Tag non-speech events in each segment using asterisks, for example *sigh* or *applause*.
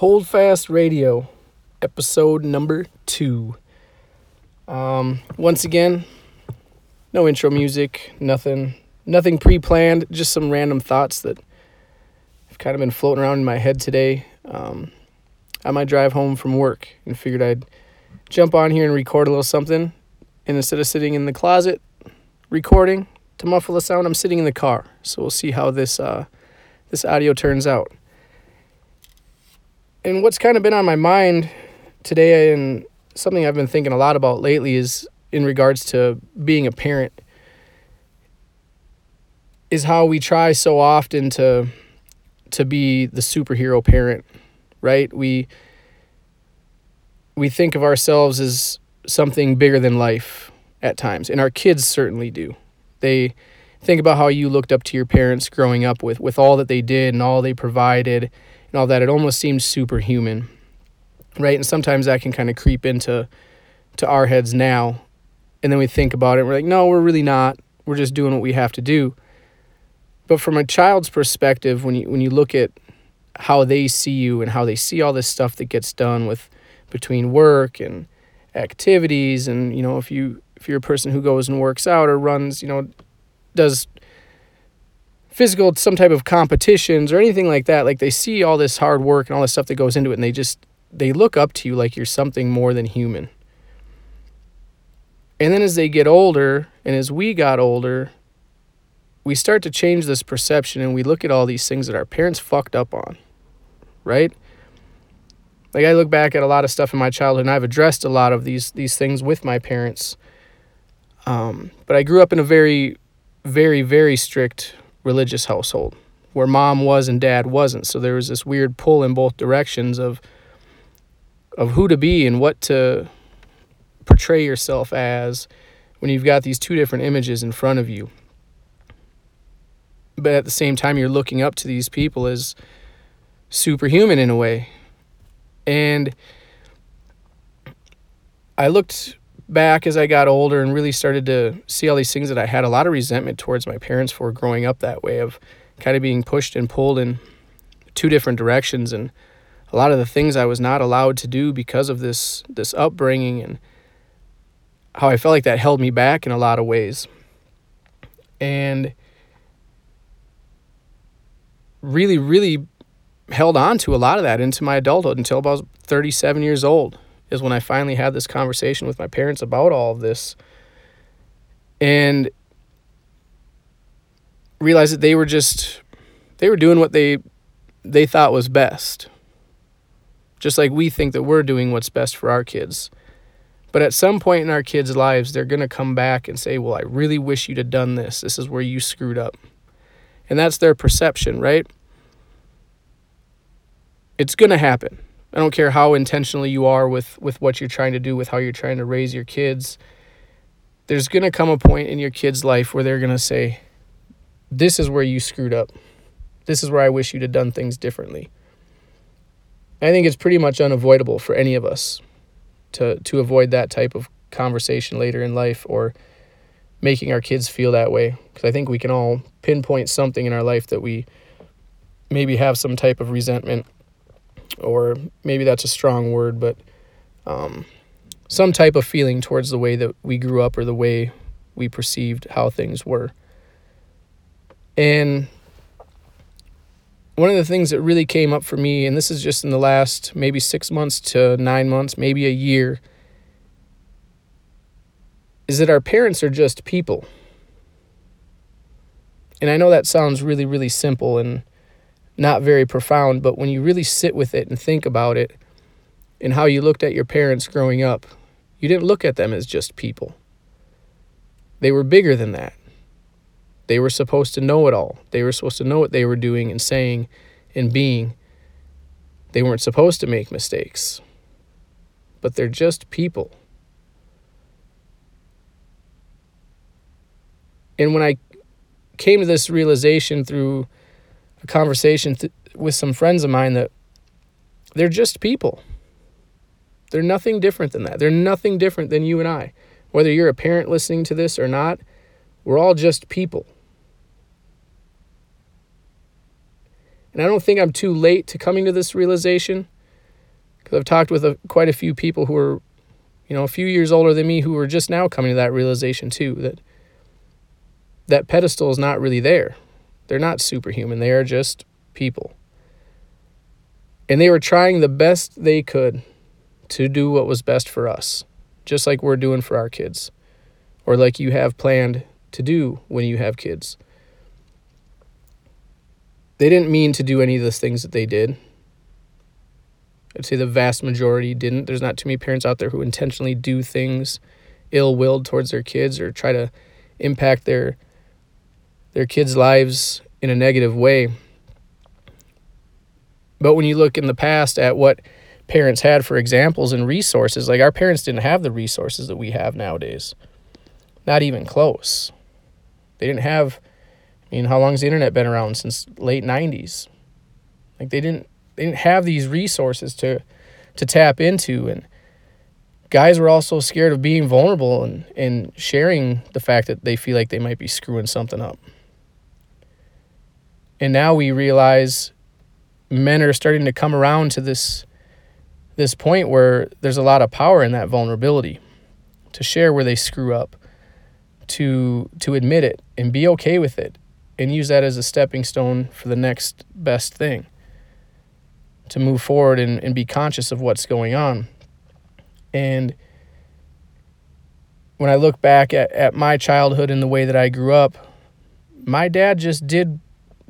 Holdfast Radio, episode number two. Um, once again, no intro music, nothing, nothing pre-planned, just some random thoughts that have kind of been floating around in my head today. Um, my drive home from work, and figured I'd jump on here and record a little something. And instead of sitting in the closet recording to muffle the sound, I'm sitting in the car. So we'll see how this uh, this audio turns out and what's kind of been on my mind today and something I've been thinking a lot about lately is in regards to being a parent is how we try so often to to be the superhero parent, right? We we think of ourselves as something bigger than life at times, and our kids certainly do. They think about how you looked up to your parents growing up with with all that they did and all they provided and all that, it almost seems superhuman, right? And sometimes that can kind of creep into to our heads now, and then we think about it, we're like, no, we're really not. We're just doing what we have to do. But from a child's perspective, when you when you look at how they see you and how they see all this stuff that gets done with between work and activities, and you know, if you if you're a person who goes and works out or runs, you know, does physical some type of competitions or anything like that like they see all this hard work and all this stuff that goes into it and they just they look up to you like you're something more than human. And then as they get older and as we got older we start to change this perception and we look at all these things that our parents fucked up on right? Like i look back at a lot of stuff in my childhood and i've addressed a lot of these these things with my parents. Um, but i grew up in a very very very strict religious household where mom was and dad wasn't. So there was this weird pull in both directions of of who to be and what to portray yourself as when you've got these two different images in front of you. But at the same time you're looking up to these people as superhuman in a way. And I looked back as I got older and really started to see all these things that I had a lot of resentment towards my parents for growing up that way of kind of being pushed and pulled in two different directions and a lot of the things I was not allowed to do because of this this upbringing and how I felt like that held me back in a lot of ways. And really really held on to a lot of that into my adulthood until about 37 years old is when I finally had this conversation with my parents about all of this and realized that they were just they were doing what they they thought was best. Just like we think that we're doing what's best for our kids. But at some point in our kids' lives, they're going to come back and say, Well, I really wish you'd have done this. This is where you screwed up. And that's their perception, right? It's going to happen. I don't care how intentionally you are with with what you're trying to do with how you're trying to raise your kids. There's going to come a point in your kid's life where they're going to say, "This is where you screwed up. This is where I wish you'd have done things differently." I think it's pretty much unavoidable for any of us to to avoid that type of conversation later in life or making our kids feel that way because I think we can all pinpoint something in our life that we maybe have some type of resentment or maybe that's a strong word, but um, some type of feeling towards the way that we grew up or the way we perceived how things were. And one of the things that really came up for me, and this is just in the last maybe six months to nine months, maybe a year, is that our parents are just people. And I know that sounds really, really simple and not very profound, but when you really sit with it and think about it and how you looked at your parents growing up, you didn't look at them as just people. They were bigger than that. They were supposed to know it all. They were supposed to know what they were doing and saying and being. They weren't supposed to make mistakes. But they're just people. And when I came to this realization through a conversation th- with some friends of mine that they're just people. They're nothing different than that. They're nothing different than you and I. Whether you're a parent listening to this or not, we're all just people. And I don't think I'm too late to coming to this realization Because I've talked with a, quite a few people who are, you know, a few years older than me who are just now coming to that realization too that that pedestal is not really there. They're not superhuman. They are just people. And they were trying the best they could to do what was best for us, just like we're doing for our kids, or like you have planned to do when you have kids. They didn't mean to do any of the things that they did. I'd say the vast majority didn't. There's not too many parents out there who intentionally do things ill willed towards their kids or try to impact their their kids' lives in a negative way. But when you look in the past at what parents had for examples and resources, like our parents didn't have the resources that we have nowadays. Not even close. They didn't have I mean, how long has the internet been around since late 90s? Like they didn't they didn't have these resources to to tap into and guys were also scared of being vulnerable and, and sharing the fact that they feel like they might be screwing something up. And now we realize men are starting to come around to this this point where there's a lot of power in that vulnerability to share where they screw up to to admit it and be okay with it and use that as a stepping stone for the next best thing to move forward and, and be conscious of what's going on. And when i look back at, at my childhood and the way that i grew up my dad just did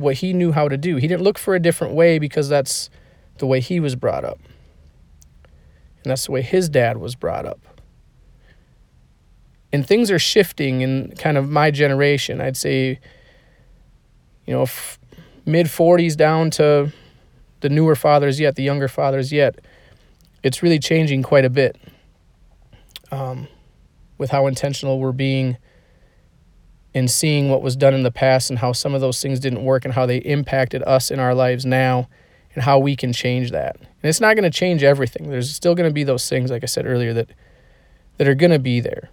what he knew how to do. He didn't look for a different way because that's the way he was brought up. And that's the way his dad was brought up. And things are shifting in kind of my generation. I'd say, you know, f- mid 40s down to the newer fathers yet, the younger fathers yet. It's really changing quite a bit um, with how intentional we're being in seeing what was done in the past and how some of those things didn't work and how they impacted us in our lives now and how we can change that. And it's not going to change everything. There's still going to be those things like I said earlier that that are going to be there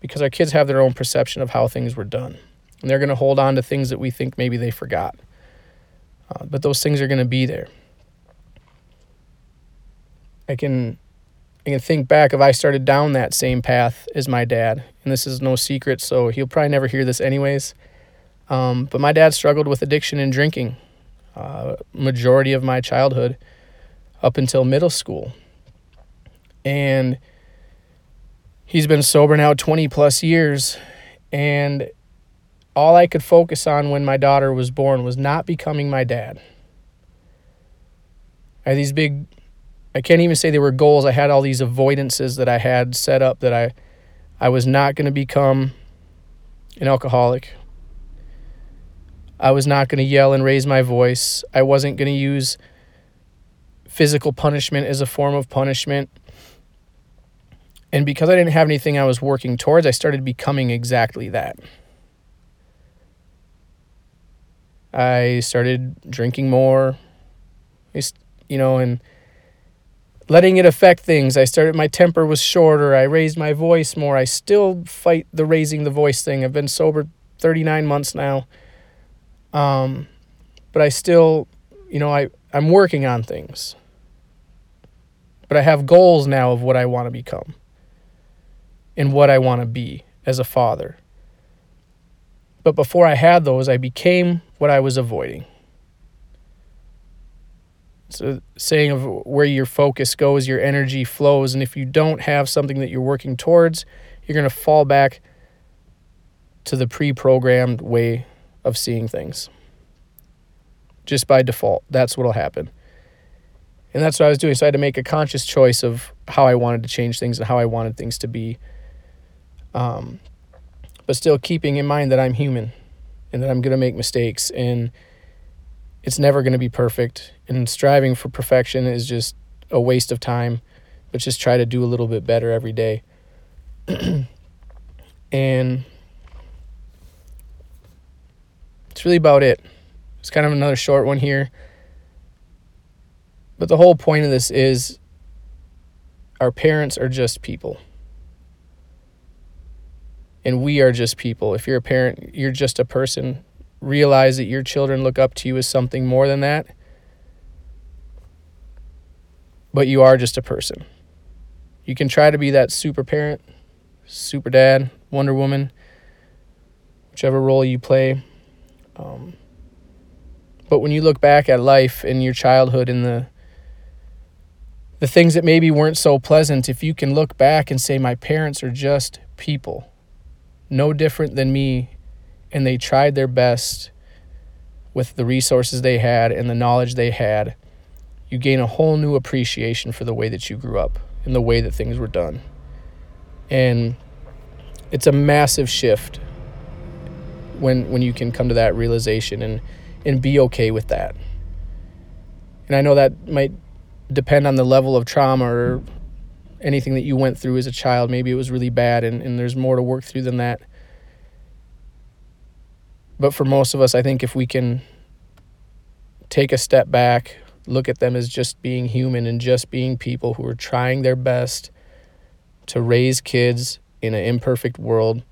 because our kids have their own perception of how things were done. And they're going to hold on to things that we think maybe they forgot. Uh, but those things are going to be there. I can I can think back if I started down that same path as my dad, and this is no secret, so he'll probably never hear this anyways. Um, but my dad struggled with addiction and drinking, uh, majority of my childhood, up until middle school, and he's been sober now twenty plus years, and all I could focus on when my daughter was born was not becoming my dad. I had these big I can't even say they were goals. I had all these avoidances that I had set up that I I was not going to become an alcoholic. I was not going to yell and raise my voice. I wasn't going to use physical punishment as a form of punishment. And because I didn't have anything I was working towards, I started becoming exactly that. I started drinking more, you know, and letting it affect things. I started, my temper was shorter. I raised my voice more. I still fight the raising the voice thing. I've been sober 39 months now. Um, but I still, you know, I, I'm working on things. But I have goals now of what I want to become and what I want to be as a father. But before I had those, I became what I was avoiding. A saying of where your focus goes, your energy flows. And if you don't have something that you're working towards, you're going to fall back to the pre programmed way of seeing things. Just by default, that's what'll happen. And that's what I was doing. So I had to make a conscious choice of how I wanted to change things and how I wanted things to be. Um, but still keeping in mind that I'm human and that I'm going to make mistakes and it's never going to be perfect and striving for perfection is just a waste of time but just try to do a little bit better every day. *clears throat* And it's really about it. It's kind of another short one here. But the whole point of this is our parents are just people. And we are just people. If you're a parent you're just a person realize that your children look up to you as something more than that but you are just a person. You can try to be that super parent, super dad, Wonder Woman, whichever role you play. Um, but when you look back at life in your childhood and the the things that maybe weren't so pleasant, if you can look back and say, My parents are just people, no different than me, and they tried their best with the resources they had and the knowledge they had, you gain a whole new appreciation for the way that you grew up and the way that things were done. And it's a massive shift when when you can come to that realization and and be okay with that. And I know that might depend on the level of trauma or anything that you went through as a child. Maybe it was really bad and, and there's more to work through than that. But for most of us, I think if we can take a step back, look at them as just being human and just being people who are trying their best to raise kids in an imperfect world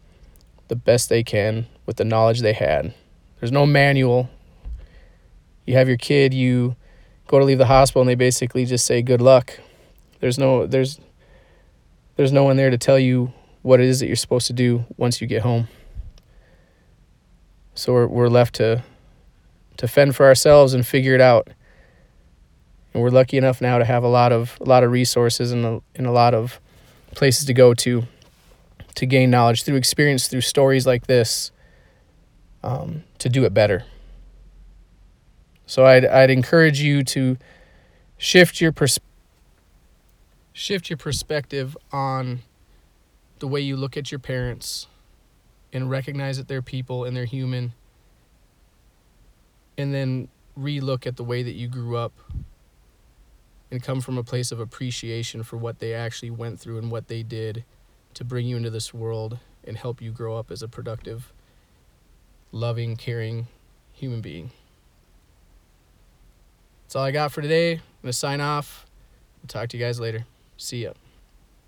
the best they can with the knowledge they had. There's no manual. You have your kid, you go to leave the hospital and they basically just say good luck. There's no there's there's no one there to tell you what it is that you're supposed to do once you get home. So we're we're left to to fend for ourselves and figure it out. And we're lucky enough now to have a lot of a lot of resources and a, and a lot of places to go to to gain knowledge through experience through stories like this um, to do it better. So I'd I'd encourage you to shift your pers- shift your perspective on the way you look at your parents and recognize that they're people and they're human and then relook at the way that you grew up and come from a place of appreciation for what they actually went through and what they did to bring you into this world and help you grow up as a productive loving caring human being that's all I got for today. I'm going to sign off. Talk to you guys later. See ya.